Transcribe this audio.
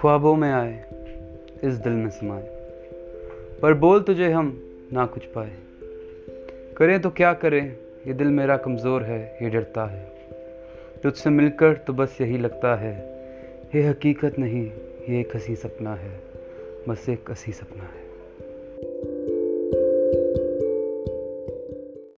ख्वाबों में आए, इस दिल में समाए। पर बोल तुझे हम ना कुछ पाए। करें तो क्या करें, ये दिल मेरा कमज़ोर है, ये डरता है। तुझसे मिलकर तो बस यही लगता है, ये हकीकत नहीं, ये एक हसी सपना है, बस एक हसी सपना है।